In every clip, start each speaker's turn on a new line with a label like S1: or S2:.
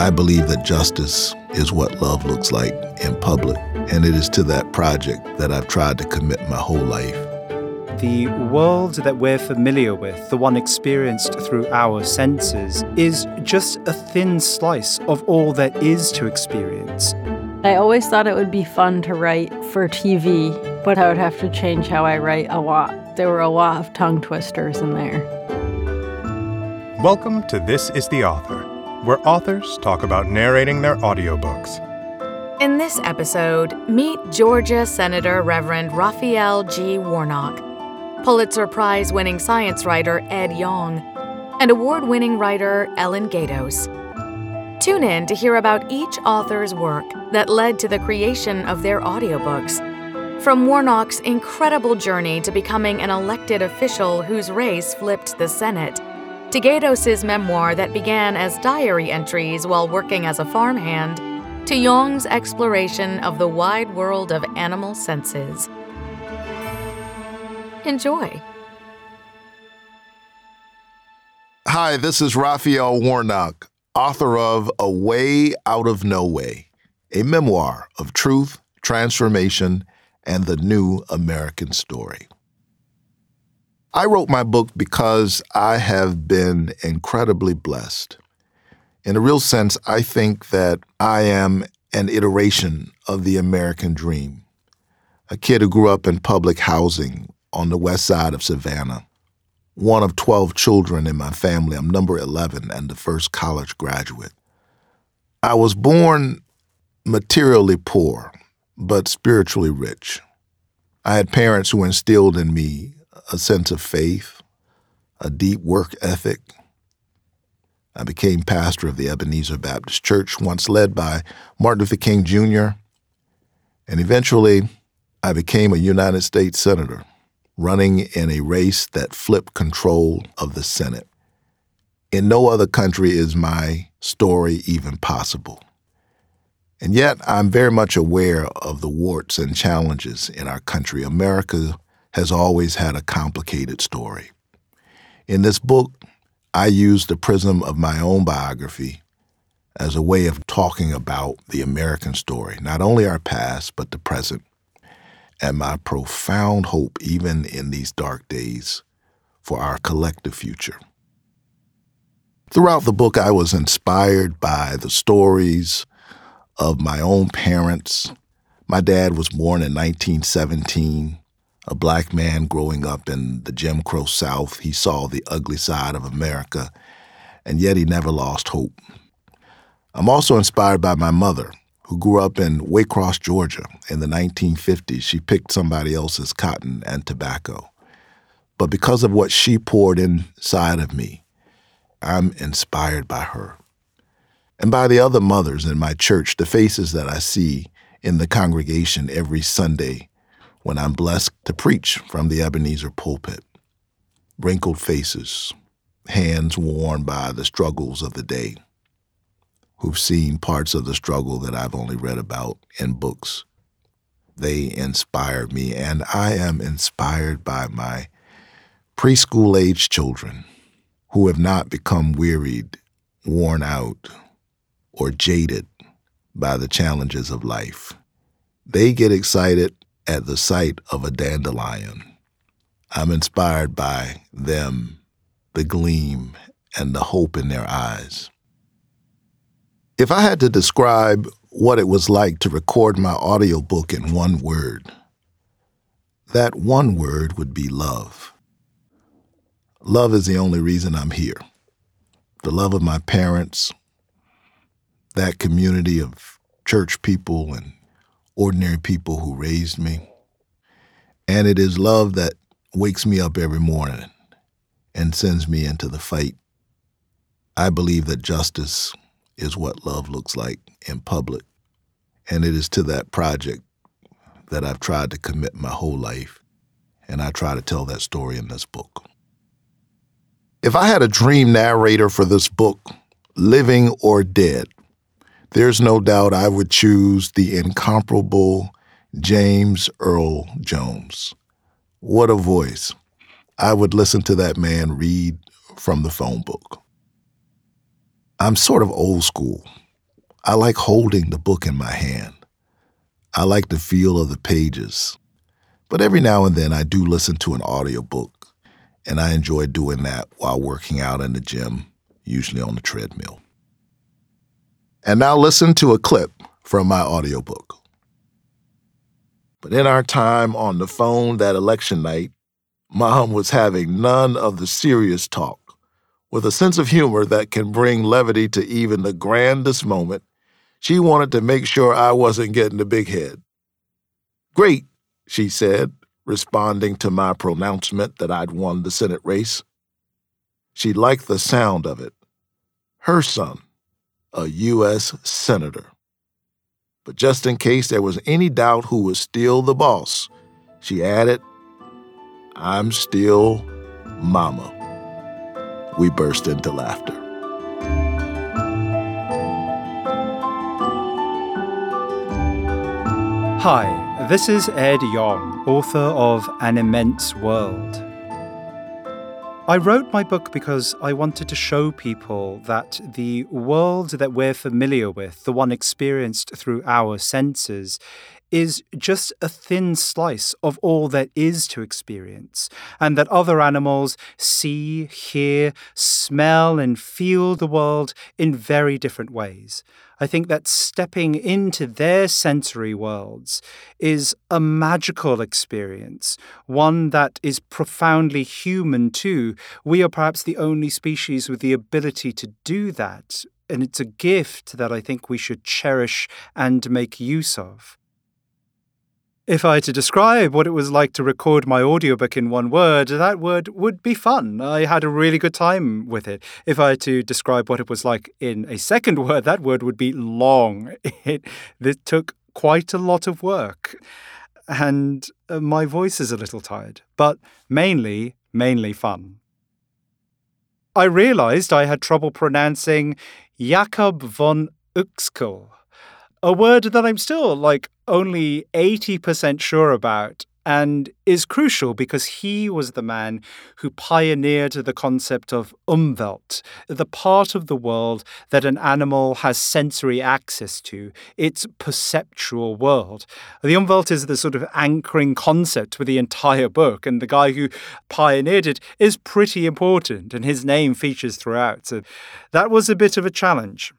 S1: I believe that justice is what love looks like in public, and it is to that project that I've tried to commit my whole life.
S2: The world that we're familiar with, the one experienced through our senses, is just a thin slice of all there is to experience.
S3: I always thought it would be fun to write for TV, but I would have to change how I write a lot. There were a lot of tongue twisters in there.
S4: Welcome to This is the Author, where authors talk about narrating their audiobooks.
S5: In this episode, meet Georgia Senator Reverend Raphael G. Warnock, Pulitzer Prize winning science writer Ed Yong, and award winning writer Ellyn Gaydos. Tune in to hear about each author's work that led to the creation of their audiobooks. From Warnock's incredible journey to becoming an elected official whose race flipped the Senate, to Gaydos' memoir that began as diary entries while working as a farmhand, to Yong's exploration of the wide world of animal senses. Enjoy.
S1: Hi, this is Raphael Warnock author of A Way Out of No Way, a memoir of truth, transformation, and the new American story. I wrote my book because I have been incredibly blessed. In a real sense, I think that I am an iteration of the American dream. A kid who grew up in public housing on the west side of Savannah one of 12 children in my family. I'm number 11 and the first college graduate. I was born materially poor, but spiritually rich. I had parents who instilled in me a sense of faith, a deep work ethic. I became pastor of the Ebenezer Baptist Church, once led by Martin Luther King Jr., and eventually I became a United States Senator running in a race that flipped control of the Senate. In no other country is my story even possible. And yet, I'm very much aware of the warts and challenges in our country. America has always had a complicated story. In this book, I use the prism of my own biography as a way of talking about the American story, not only our past, but the present and my profound hope, even in these dark days, for our collective future. Throughout the book, I was inspired by the stories of my own parents. My dad was born in 1917, a black man growing up in the Jim Crow South. He saw the ugly side of America, and yet he never lost hope. I'm also inspired by my mother, who grew up in Waycross, Georgia in the 1950s. She picked somebody else's cotton and tobacco. But because of what she poured inside of me, I'm inspired by her. And by the other mothers in my church, the faces that I see in the congregation every Sunday when I'm blessed to preach from the Ebenezer pulpit. Wrinkled faces, hands worn by the struggles of the day who've seen parts of the struggle that I've only read about in books. They inspire me, and I am inspired by my preschool age children who have not become wearied, worn out, or jaded by the challenges of life. They get excited at the sight of a dandelion. I'm inspired by them, the gleam, and the hope in their eyes. If I had to describe what it was like to record my audiobook in one word, that one word would be love. Love is the only reason I'm here. The love of my parents, that community of church people and ordinary people who raised me. And it is love that wakes me up every morning and sends me into the fight. I believe that justice is what love looks like in public. And it is to that project that I've tried to commit my whole life. And I try to tell that story in this book. If I had a dream narrator for this book, living or dead, there's no doubt I would choose the incomparable James Earl Jones. What a voice. I would listen to that man read from the phone book. I'm sort of old school. I like holding the book in my hand. I like the feel of the pages. But every now and then I do listen to an audiobook, and I enjoy doing that while working out in the gym, usually on the treadmill. And now listen to a clip from my audiobook. But in our time on the phone that election night, Mom was having none of the serious talk. With a sense of humor that can bring levity to even the grandest moment, she wanted to make sure I wasn't getting the big head. Great, she said, responding to my pronouncement that I'd won the Senate race. She liked the sound of it. Her son, a U.S. Senator. But just in case there was any doubt who was still the boss, she added, I'm still Mama. We burst into laughter.
S2: Hi, this is Ed Yong, author of An Immense World. I wrote my book because I wanted to show people that the world that we're familiar with, the one experienced through our senses, is just a thin slice of all that is to experience, and that other animals see, hear, smell, and feel the world in very different ways. I think that stepping into their sensory worlds is a magical experience, one that is profoundly human too. We are perhaps the only species with the ability to do that. And it's a gift that I think we should cherish and make use of. If I had to describe what it was like to record my audiobook in one word, that word would be fun. I had a really good time with it. If I had to describe what it was like in a second word, that word would be long. It, it took quite a lot of work. And uh, my voice is a little tired, but mainly, mainly fun. I realized I had trouble pronouncing Jakob von Uexküll a word that I'm still like only 80% sure about and is crucial because he was the man who pioneered the concept of Umwelt, the part of the world that an animal has sensory access to, its perceptual world. The Umwelt is the sort of anchoring concept for the entire book, and the guy who pioneered it is pretty important, and his name features throughout. So that was a bit of a challenge.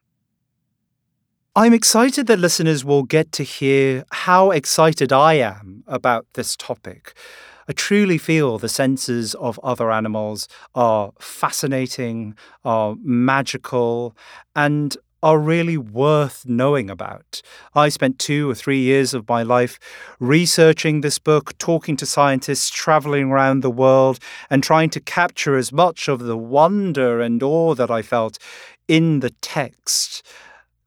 S2: I'm excited that listeners will get to hear how excited I am about this topic. I truly feel the senses of other animals are fascinating, are magical, and are really worth knowing about. I spent two or three years of my life researching this book, talking to scientists, traveling around the world, and trying to capture as much of the wonder and awe that I felt in the text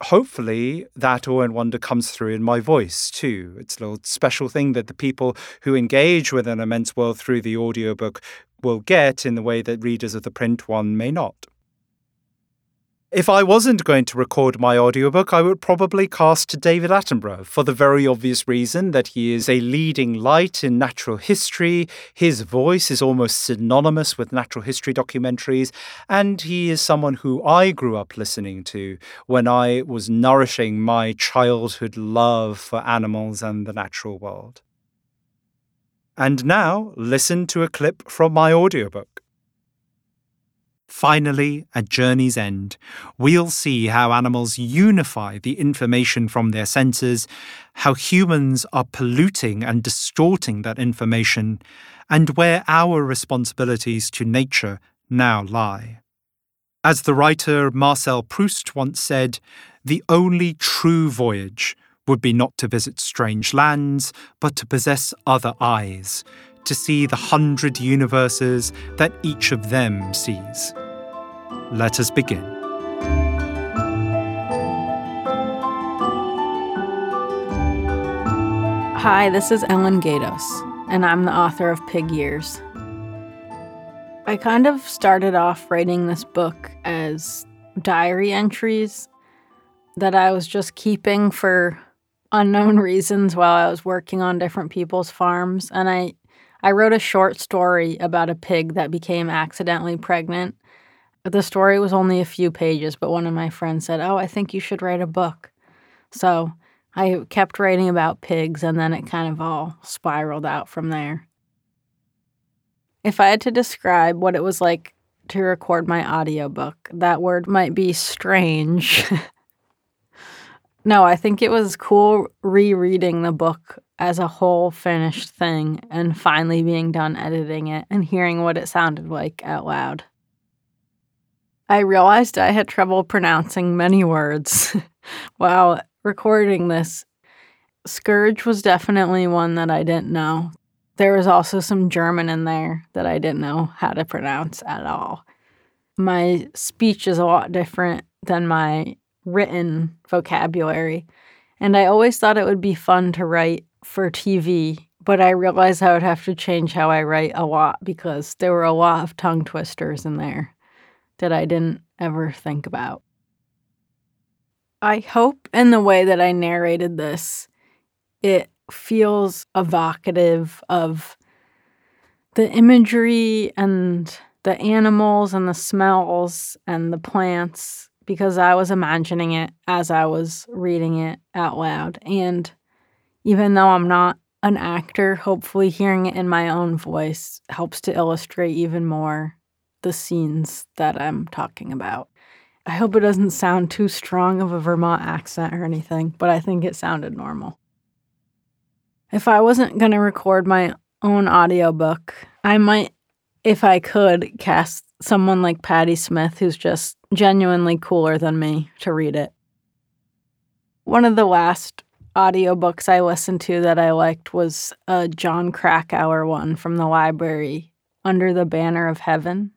S2: hopefully that awe and wonder comes through in my voice too. It's a little special thing that the people who engage with an immense world through the audiobook will get in the way that readers of the print one may not. If I wasn't going to record my audiobook, I would probably cast David Attenborough for the very obvious reason that he is a leading light in natural history. His voice is almost synonymous with natural history documentaries, and he is someone who I grew up listening to when I was nourishing my childhood love for animals and the natural world. And now, listen to a clip from my audiobook. Finally, at Journey's End, we'll see how animals unify the information from their senses, how humans are polluting and distorting that information, and where our responsibilities to nature now lie. As the writer Marcel Proust once said, the only true voyage would be not to visit strange lands, but to possess other eyes, to see the hundred universes that each of them sees. Let us begin.
S3: Hi, this is Ellyn Gaydos, and I'm the author of Pig Years. I kind of started off writing this book as diary entries that I was just keeping for unknown reasons while I was working on different people's farms. And I, I wrote a short story about a pig that became accidentally pregnant The story was only a few pages, but one of my friends said, Oh, I think you should write a book. So I kept writing about pigs, and then it kind of all spiraled out from there. If I had to describe what it was like to record my audiobook, that word might be strange. no, I think it was cool rereading the book as a whole finished thing and finally being done editing it and hearing what it sounded like out loud. I realized I had trouble pronouncing many words while recording this. Scourge was definitely one that I didn't know. There was also some German in there that I didn't know how to pronounce at all. My speech is a lot different than my written vocabulary, and I always thought it would be fun to write for TV, but I realized I would have to change how I write a lot because there were a lot of tongue twisters in there that I didn't ever think about. I hope in the way that I narrated this, it feels evocative of the imagery and the animals and the smells and the plants because I was imagining it as I was reading it out loud. And even though I'm not an actor, hopefully hearing it in my own voice helps to illustrate even more the scenes that I'm talking about. I hope it doesn't sound too strong of a Vermont accent or anything, but I think it sounded normal. If I wasn't going to record my own audiobook, I might, if I could, cast someone like Patti Smith who's just genuinely cooler than me to read it. One of the last audiobooks I listened to that I liked was uh, a Jon Krakauer one from the library, Under the Banner of Heaven.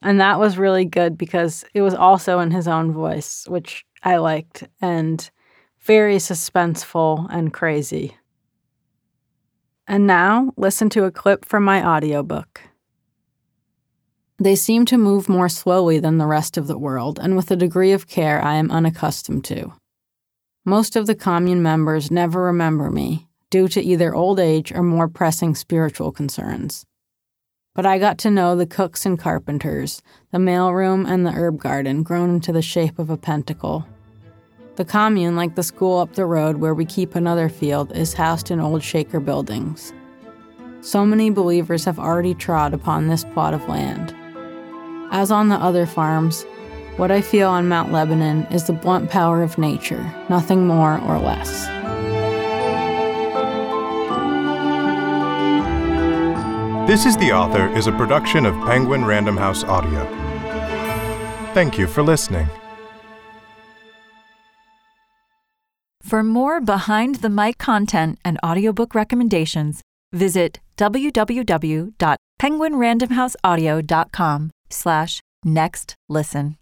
S3: And that was really good because it was also in his own voice, which I liked, and very suspenseful and crazy. And now, listen to a clip from my audiobook. They seem to move more slowly than the rest of the world, and with a degree of care I am unaccustomed to. Most of the commune members never remember me, due to either old age or more pressing spiritual concerns but I got to know the cooks and carpenters, the mailroom, and the herb garden grown into the shape of a pentacle. The commune, like the school up the road where we keep another field, is housed in old Shaker buildings. So many believers have already trod upon this plot of land. As on the other farms, what I feel on Mount Lebanon is the blunt power of nature, nothing more or less.
S4: This is the Author is a production of Penguin Random House Audio. Thank you for listening.
S6: For more behind the mic content and audiobook recommendations, visit www.penguinrandomhouseaudio.com slash next listen.